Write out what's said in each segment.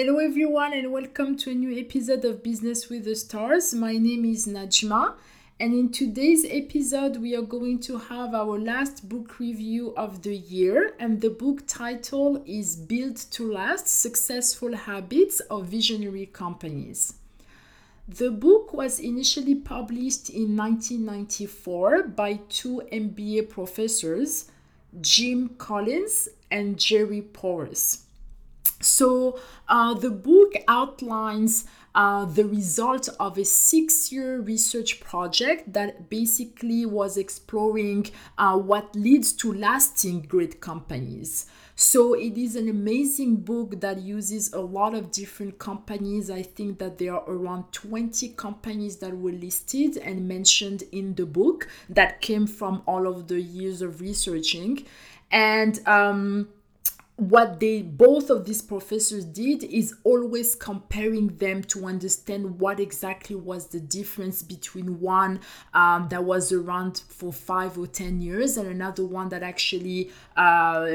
Hello, everyone, and welcome to a new episode of Business with the Stars. My name is Najma, and in today's episode, we are going to have our last book review of the year. And the book title is Built to Last Successful Habits of Visionary Companies. The book was initially published in 1994 by two MBA professors, Jim Collins and Jerry Porras. So uh, the book outlines uh, the result of a six year research project that basically was exploring uh, what leads to lasting great companies. So it is an amazing book that uses a lot of different companies. I think that there are around 20 companies that were listed and mentioned in the book that came from all of the years of researching. And um, what they both of these professors did is always comparing them to understand what exactly was the difference between one um, that was around for five or ten years and another one that actually uh,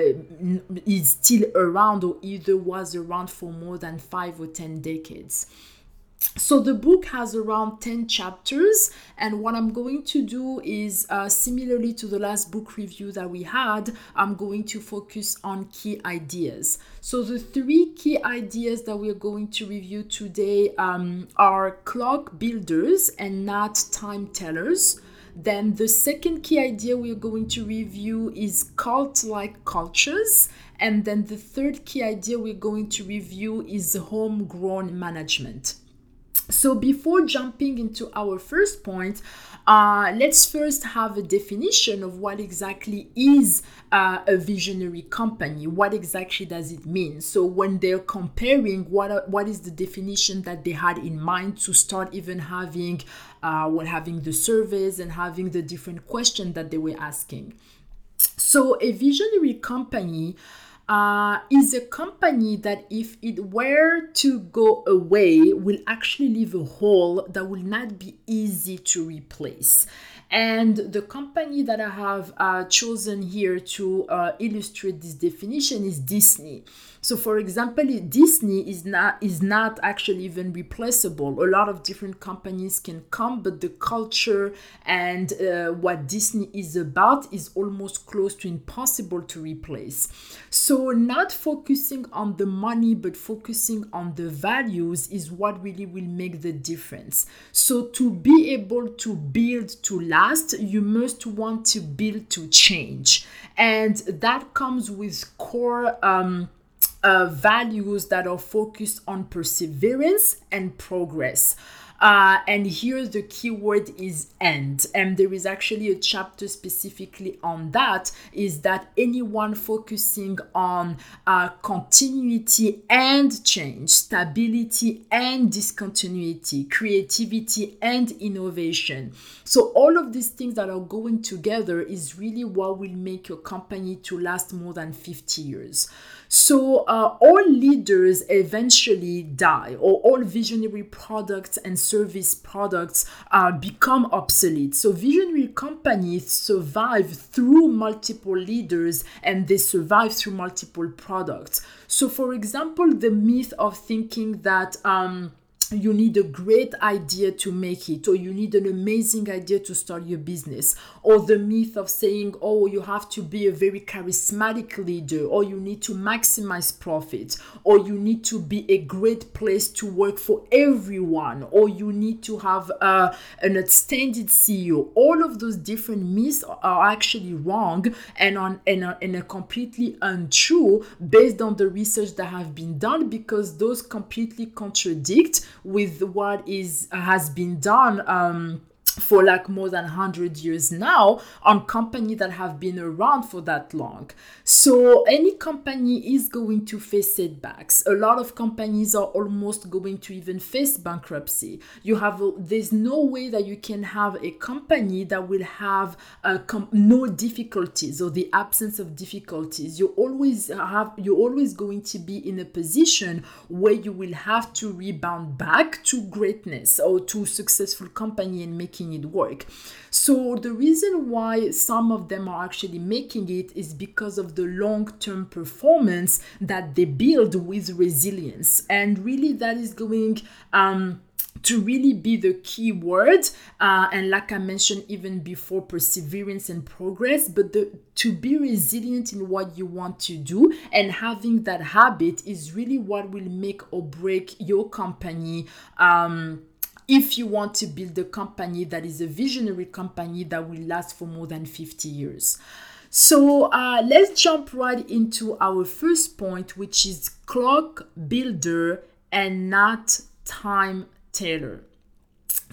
is still around or either was around for more than five or ten decades so the book has around 10 chapters and what i'm going to do is uh, similarly to the last book review that we had i'm going to focus on key ideas. So the three key ideas that we're going to review today um, are clock builders and not time tellers. Then the second key idea we're going to review is cult like cultures. And then the third key idea we're going to review is homegrown management so before jumping into our first point, uh, let's first have a definition of what exactly is uh, a visionary company. What exactly does it mean? So when they're comparing, what what is the definition that they had in mind to start even having, uh, well, having the surveys and having the different questions that they were asking. So a visionary company uh, is a company that if it were to go away will actually leave a hole that will not be easy to replace and the company that i have uh, chosen here to uh, illustrate this definition is disney so for example, Disney is not is not actually even replaceable. A lot of different companies can come, but the culture and uh, what Disney is about is almost close to impossible to replace. So not focusing on the money but focusing on the values is what really will make the difference. So to be able to build to last, you must want to build to change. And that comes with core um, uh, values that are focused on perseverance and progress. Uh, and here the keyword is end. And there is actually a chapter specifically on that is that anyone focusing on uh, continuity and change, stability and discontinuity, creativity and innovation. So all of these things that are going together is really what will make your company to last more than 50 years. So uh, all leaders eventually die, or all visionary products and service products uh, become obsolete. So visionary companies survive through multiple leaders and they survive through multiple products. So, for example, the myth of thinking that um, you need a great idea to make it, or you need an amazing idea to start your business, or the myth of saying, oh, you have to be a very charismatic leader, or you need to maximize profit, or you need to be a great place to work for everyone, or you need to have uh, an extended CEO. All of those different myths are actually wrong and on and, are, and are completely untrue based on the research that have been done because those completely contradict with what is has been done um, for like more than 100 years now on company that have been around for that long. So any company is going to face setbacks. A lot of companies are almost going to even face bankruptcy. You have a, there's no way that you can have a company that will have uh, com- no difficulties or the absence of difficulties. You always have you're always going to be in a position where you will have to rebound back to greatness or to successful company and making making it work. So, the reason why some of them are actually making it is because of the long term performance that they build with resilience. And really, that is going. Um, to really be the key word uh, and like i mentioned even before perseverance and progress but the to be resilient in what you want to do and having that habit is really what will make or break your company um, if you want to build a company that is a visionary company that will last for more than 50 years so uh, let's jump right into our first point which is clock builder and not time teller.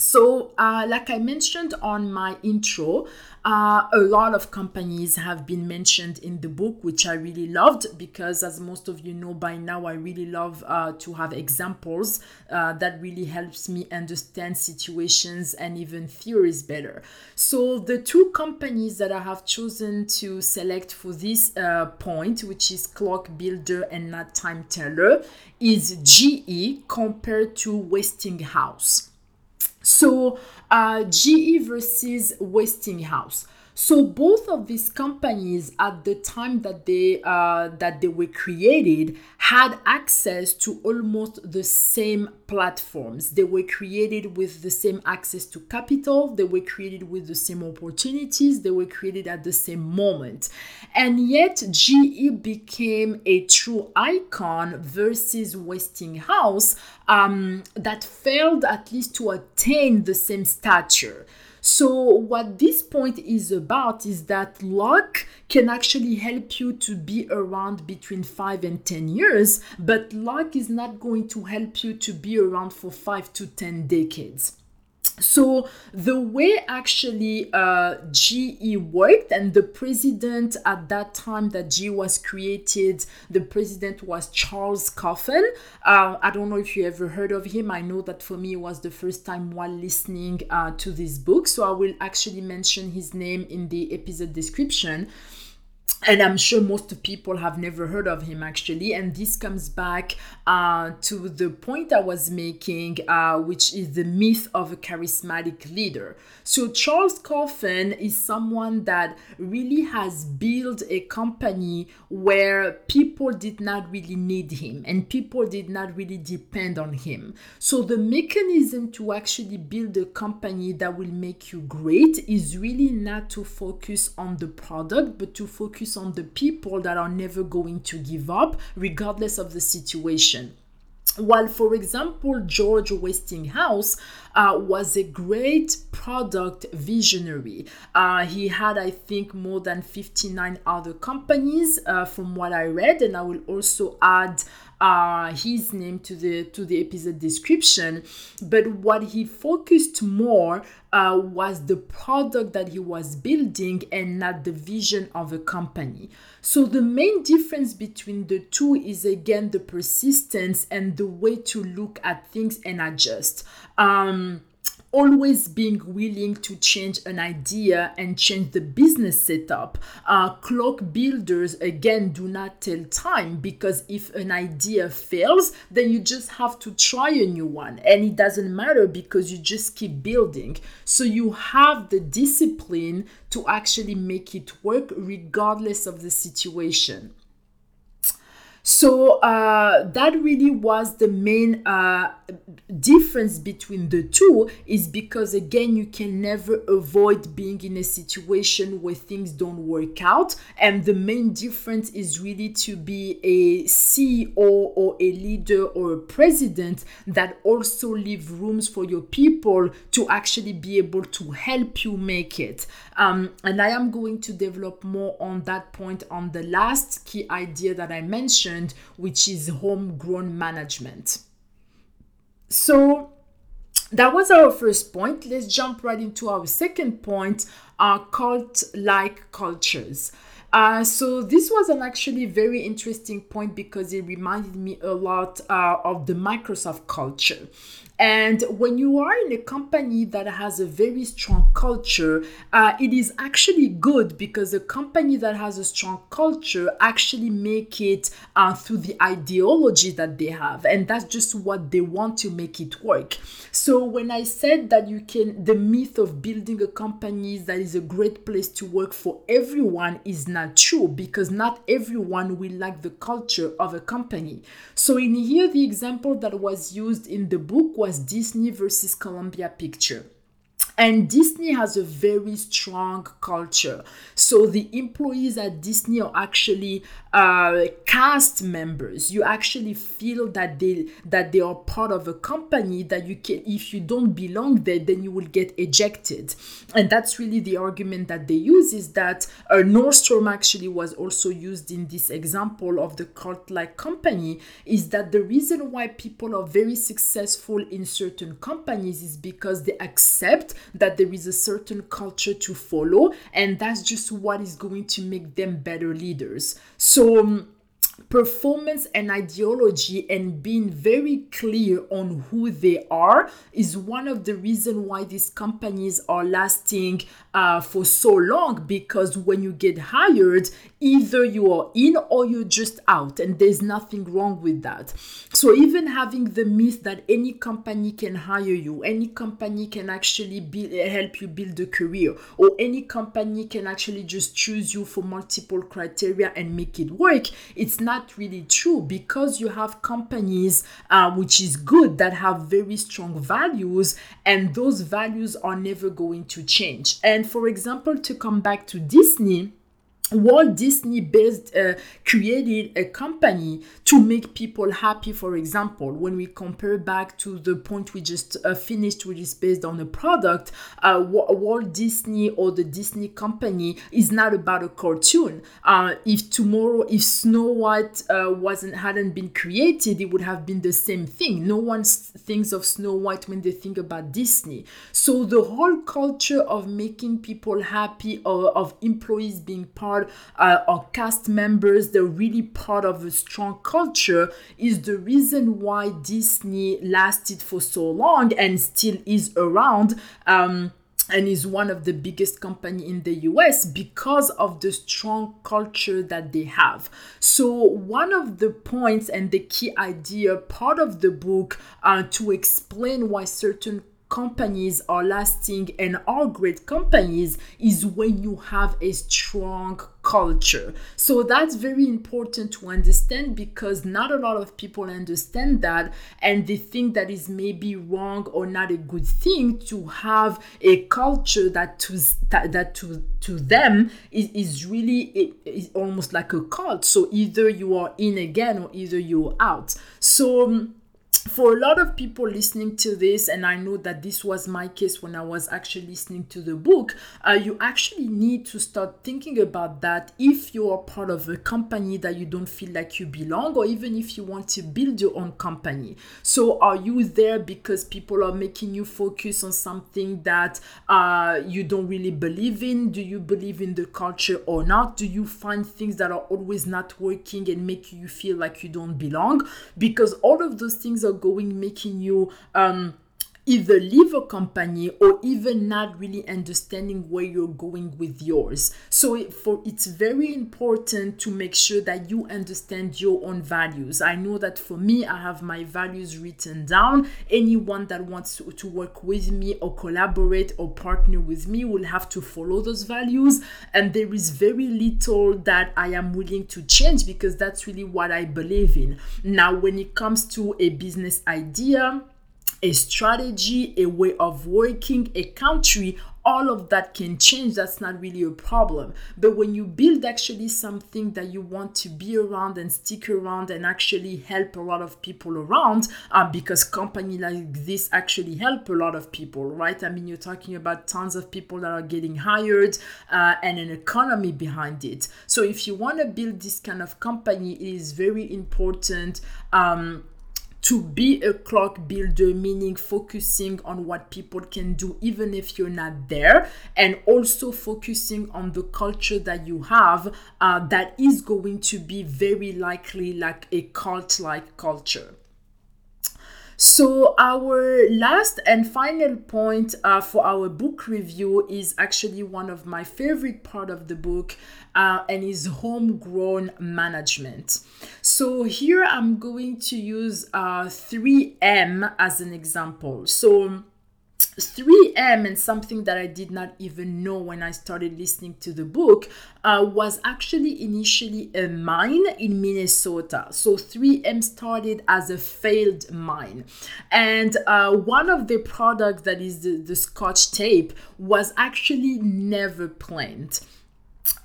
So, uh, like I mentioned on my intro, uh, a lot of companies have been mentioned in the book, which I really loved because, as most of you know by now, I really love uh, to have examples uh, that really helps me understand situations and even theories better. So, the two companies that I have chosen to select for this uh, point, which is Clock Builder and Not Time Teller, is GE compared to Westinghouse. So, uh, GE versus Westinghouse. So both of these companies at the time that they uh, that they were created had access to almost the same platforms. They were created with the same access to capital. They were created with the same opportunities. They were created at the same moment, and yet GE became a true icon versus Westinghouse um, that failed at least to attain the same stature. So, what this point is about is that luck can actually help you to be around between 5 and 10 years, but luck is not going to help you to be around for 5 to 10 decades. So the way actually uh, GE worked, and the president at that time that GE was created, the president was Charles Coffin. Uh, I don't know if you ever heard of him. I know that for me it was the first time while listening uh, to this book. So I will actually mention his name in the episode description and I'm sure most people have never heard of him actually. And this comes back uh, to the point I was making, uh, which is the myth of a charismatic leader. So, Charles Coffin is someone that really has built a company where people did not really need him and people did not really depend on him. So, the mechanism to actually build a company that will make you great is really not to focus on the product, but to focus focus on the people that are never going to give up, regardless of the situation. While, for example, George Westinghouse uh, was a great product visionary. Uh, he had, I think, more than 59 other companies uh, from what I read, and I will also add uh, his name to the to the episode description but what he focused more uh, was the product that he was building and not the vision of a company. So the main difference between the two is again the persistence and the way to look at things and adjust. Um, always being willing to change an idea and change the business setup. Uh, clock builders, again, do not tell time because if an idea fails, then you just have to try a new one. And it doesn't matter because you just keep building. So you have the discipline to actually make it work regardless of the situation. So uh, that really was the main uh, difference between the two is because again you can never avoid being in a situation where things don't work out and the main difference is really to be a CEO or a leader or a president that also leave rooms for your people to actually be able to help you make it um, and I am going to develop more on that point on the last key idea that I mentioned, which is homegrown management. So that was our first point. Let's jump right into our second point, our cult like cultures. Uh, so this was an actually very interesting point because it reminded me a lot uh, of the Microsoft culture. And when you are in a company that has a very strong culture, uh, it is actually good because a company that has a strong culture actually make it uh, through the ideology that they have, and that's just what they want to make it work. So when I said that you can, the myth of building a company that is a great place to work for everyone is not true because not everyone will like the culture of a company. So in here, the example that was used in the book was was Disney versus Columbia Picture. And Disney has a very strong culture. So the employees at Disney are actually uh, cast members. You actually feel that they that they are part of a company that you can. If you don't belong there, then you will get ejected. And that's really the argument that they use is that uh, Nordstrom actually was also used in this example of the cult-like company. Is that the reason why people are very successful in certain companies is because they accept that there is a certain culture to follow, and that's just what is going to make them better leaders. So, um, performance and ideology and being very clear on who they are is one of the reasons why these companies are lasting uh, for so long because when you get hired either you are in or you're just out and there's nothing wrong with that. So even having the myth that any company can hire you any company can actually be, help you build a career or any company can actually just choose you for multiple criteria and make it work it's not really true because you have companies uh, which is good that have very strong values and those values are never going to change. And for example to come back to disney Walt Disney based uh, created a company to make people happy. For example, when we compare back to the point we just uh, finished, which is based on a product, uh, Walt Disney or the Disney company is not about a cartoon. Uh, if tomorrow, if Snow White uh, wasn't hadn't been created, it would have been the same thing. No one thinks of Snow White when they think about Disney. So the whole culture of making people happy or of employees being part part uh, or cast members they're really part of a strong culture is the reason why disney lasted for so long and still is around um, and is one of the biggest company in the US because of the strong culture that they have. So one of the points and the key idea part of the book uh, to explain why certain companies are lasting and are great companies is when you have a strong culture. So that's very important to understand because not a lot of people understand that and they think that is maybe wrong or not a good thing to have a culture that to that to to them is, is really is almost like a cult. So either you are in again or either you're out. So um, for a lot of people listening to this, and I know that this was my case when I was actually listening to the book, uh, you actually need to start thinking about that if you are part of a company that you don't feel like you belong, or even if you want to build your own company. So, are you there because people are making you focus on something that uh, you don't really believe in? Do you believe in the culture or not? Do you find things that are always not working and make you feel like you don't belong? Because all of those things are going making you um either leave a company or even not really understanding where you're going with yours. So it, for it's very important to make sure that you understand your own values. I know that for me i have my values written down. Anyone that wants to, to work with me or collaborate or partner with me will have to follow those values. And there is very little that i am willing to change because that's really what i believe in. Now when it comes to a business idea a strategy, a way of working, a country, all of that can change. That's not really a problem. But when you build actually something that you want to be around and stick around and actually help a lot of people around, um, because company like this actually help a lot of people, right? I mean, you're talking about tons of people that are getting hired uh, and an economy behind it. So if you want to build this kind of company, it is very important. Um, to be a clock builder, meaning focusing on what people can do even if you're not there, and also focusing on the culture that you have uh, that is going to be very likely like a cult like culture. So, our last and final point uh, for our book review is actually one of my favorite part of the book uh, and is homegrown management. So, here I'm going to use uh, 3M as an example. So, 3M and something that I did not even know when I started listening to the book uh, was actually initially a mine in Minnesota. So 3M started as a failed mine. And uh, one of the products that is the, the scotch tape was actually never planed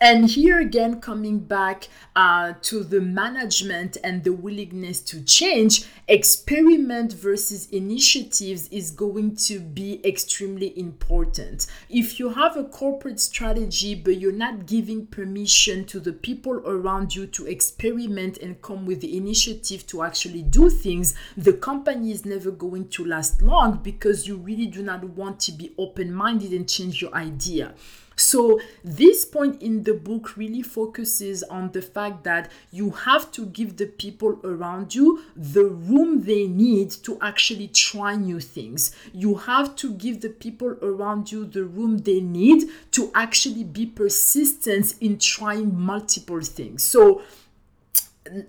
and here again coming back uh, to the management and the willingness to change experiment versus initiatives is going to be extremely important. If you have a corporate strategy but you're not giving permission to the people around you to experiment and come with the initiative to actually do things the company is never going to last long because you really do not want to be open-minded and change your idea so, this point in the book really focuses on the fact that you have to give the people around you the room they need to actually try new things. You have to give the people around you the room they need to actually be persistent in trying multiple things. So,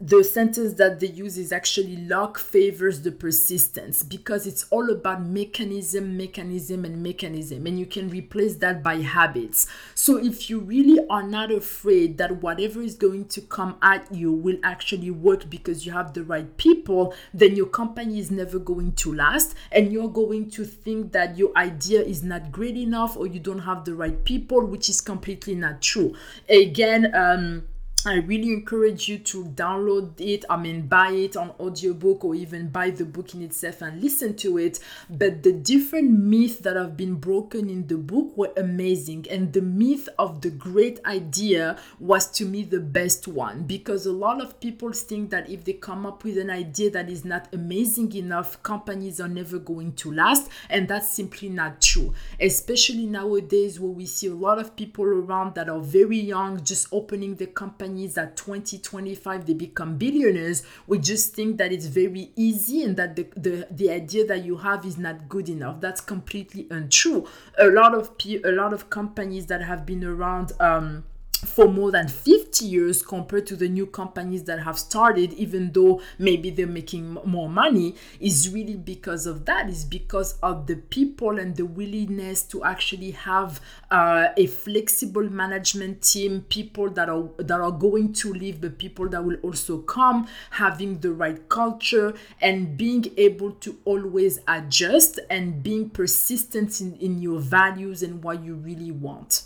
the sentence that they use is actually luck favors the persistence because it's all about mechanism, mechanism, and mechanism. And you can replace that by habits. So if you really are not afraid that whatever is going to come at you will actually work because you have the right people, then your company is never going to last. And you're going to think that your idea is not great enough or you don't have the right people, which is completely not true. Again, um, I really encourage you to download it, I mean, buy it on audiobook or even buy the book in itself and listen to it. But the different myths that have been broken in the book were amazing. And the myth of the great idea was to me the best one because a lot of people think that if they come up with an idea that is not amazing enough, companies are never going to last. And that's simply not true, especially nowadays where we see a lot of people around that are very young, just opening the company companies at 2025 they become billionaires we just think that it's very easy and that the, the, the idea that you have is not good enough. That's completely untrue. A lot of pe- a lot of companies that have been around um, for more than 50 years compared to the new companies that have started even though maybe they're making more money is really because of that. Is because of the people and the willingness to actually have uh, a flexible management team people that are that are going to leave but people that will also come having the right culture and being able to always adjust and being persistent in, in your values and what you really want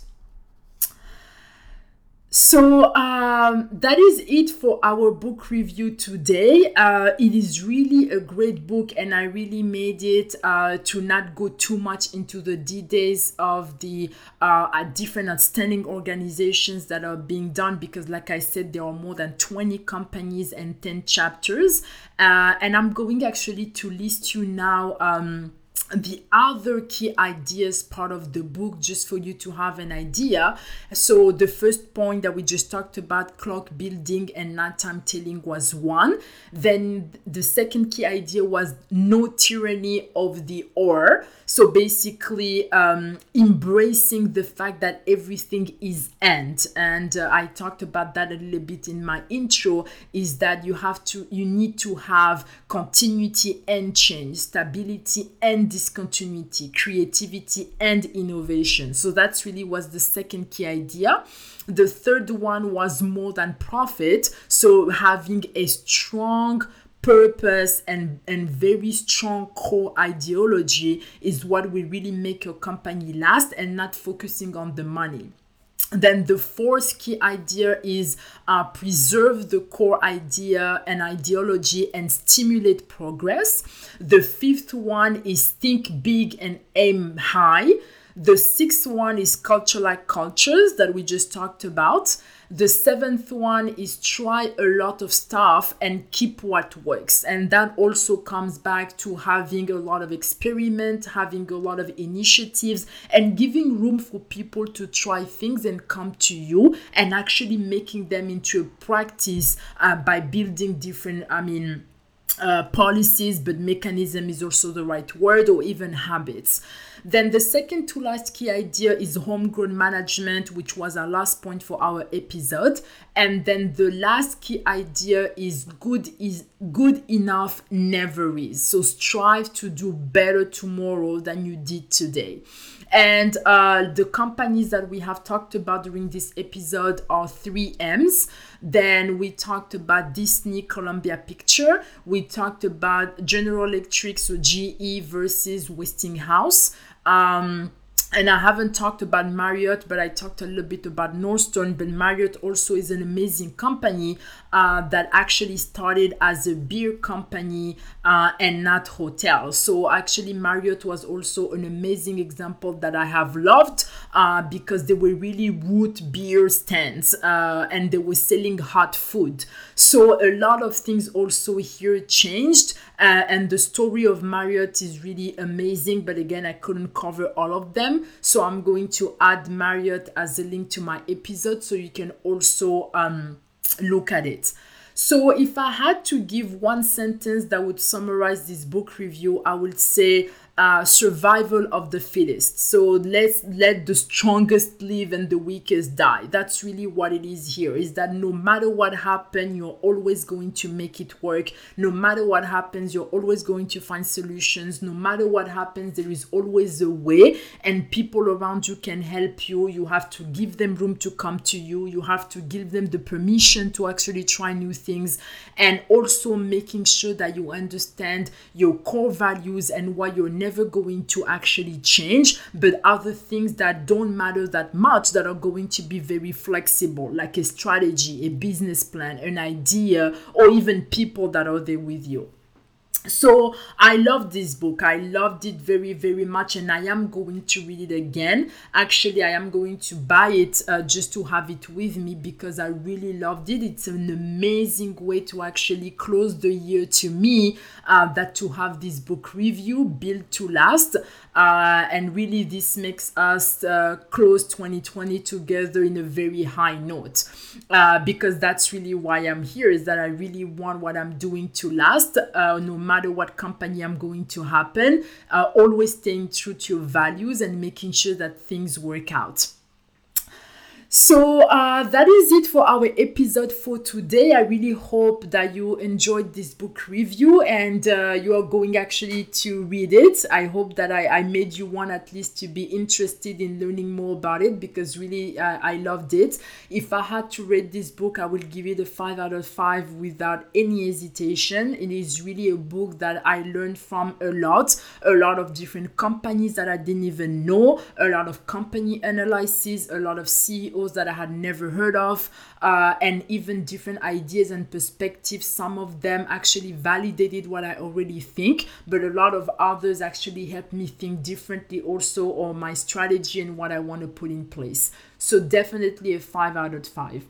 so um, that is it for our book review today. Uh, it is really a great book, and I really made it uh, to not go too much into the details of the uh, different outstanding organizations that are being done because, like I said, there are more than 20 companies and 10 chapters. Uh, and I'm going actually to list you now. Um, the other key ideas part of the book just for you to have an idea. So the first point that we just talked about clock building and not time telling was one. Then the second key idea was no tyranny of the or so basically um, embracing the fact that everything is end. And uh, i talked about that a little bit in my intro is that you have to you need to have continuity and change stability and discontinuity, creativity, and innovation. So that's really was the second key idea. The third one was more than profit. So having a strong purpose and, and very strong core ideology is what will really make your company last and not focusing on the money. Then the fourth key idea is uh, preserve the core idea and ideology and stimulate progress. The fifth one is think big and aim high. The sixth one is culture like cultures that we just talked about. The seventh one is try a lot of stuff and keep what works. And that also comes back to having a lot of experiment, having a lot of initiatives, and giving room for people to try things and come to you and actually making them into a practice uh, by building different, I mean, uh, policies, but mechanism is also the right word, or even habits. Then the second to last key idea is homegrown management, which was our last point for our episode. And then the last key idea is good is good enough never is. So strive to do better tomorrow than you did today. And uh, the companies that we have talked about during this episode are 3Ms. Then we talked about Disney Columbia Picture. We talked about General Electric, so GE versus Westinghouse. Um, and I haven't talked about Marriott, but I talked a little bit about Nordstrom. But Marriott also is an amazing company uh, that actually started as a beer company uh, and not hotel. So actually, Marriott was also an amazing example that I have loved uh, because they were really root beer stands uh, and they were selling hot food. So a lot of things also here changed. Uh, and the story of Marriott is really amazing, but again, I couldn't cover all of them. So I'm going to add Marriott as a link to my episode so you can also um, look at it. So, if I had to give one sentence that would summarize this book review, I would say uh, survival of the fittest. So let's let the strongest live and the weakest die. That's really what it is here. Is that no matter what happens, you're always going to make it work. No matter what happens, you're always going to find solutions. No matter what happens, there is always a way, and people around you can help you. You have to give them room to come to you. You have to give them the permission to actually try new things, and also making sure that you understand your core values and why you're never never going to actually change, but other things that don't matter that much that are going to be very flexible, like a strategy, a business plan, an idea, or even people that are there with you so i love this book. I loved it very very much and i am going to read it again. Actually i am going to buy it uh, just to have it with me because i really loved it. It's an amazing way to actually close the year to me uh, that to have this book review built to last uh, and really this makes us uh, close 2020 together in a very high note uh, because that's really why i'm here is that i really want what i'm doing to last uh, no matter what company i'm going to happen uh, always staying true to your values and making sure that things work out so uh, that is it for our episode for today. I really hope that you enjoyed this book review and uh, you are going actually to read it. I hope that I, I made you want at least to be interested in learning more about it because really uh, I loved it. If I had to read this book, I would give it a 5 out of 5 without any hesitation. It is really a book that I learned from a lot, a lot of different companies that I didn't even know, a lot of company analysis, a lot of CEOs that I had never heard of, uh, and even different ideas and perspectives. Some of them actually validated what I already think, but a lot of others actually helped me think differently also on my strategy and what I want to put in place. So, definitely a 5 out of 5.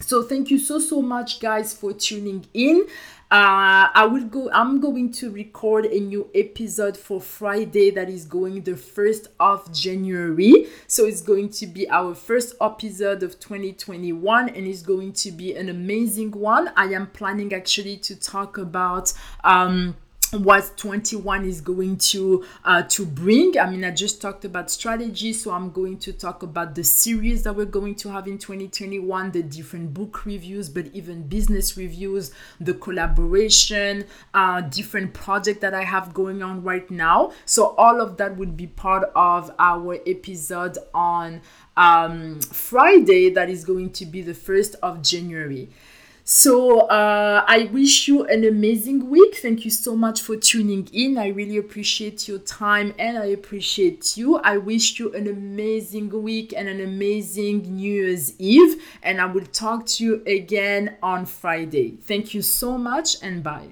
So, thank you so, so much, guys, for tuning in uh, I will go. I'm going to record a new episode for Friday that is going the first of January. So it's going to be our first episode of 2021, and it's going to be an amazing one. I am planning actually to talk about um what 21 is going to uh, to bring. I mean i just talked about strategy so i'm going to talk about the series that we're going to have in 2021 the different book reviews but even business reviews the collaboration uh, different project that i have going on right now. So all of that would be part of our episode on um, friday that is going to be the 1st of january so uh, I wish you an amazing week. Thank you so much for tuning in. I really appreciate your time and I appreciate you. I wish you an amazing week and an amazing New Year's Eve. And I will talk to you again on Friday. Thank you so much and bye.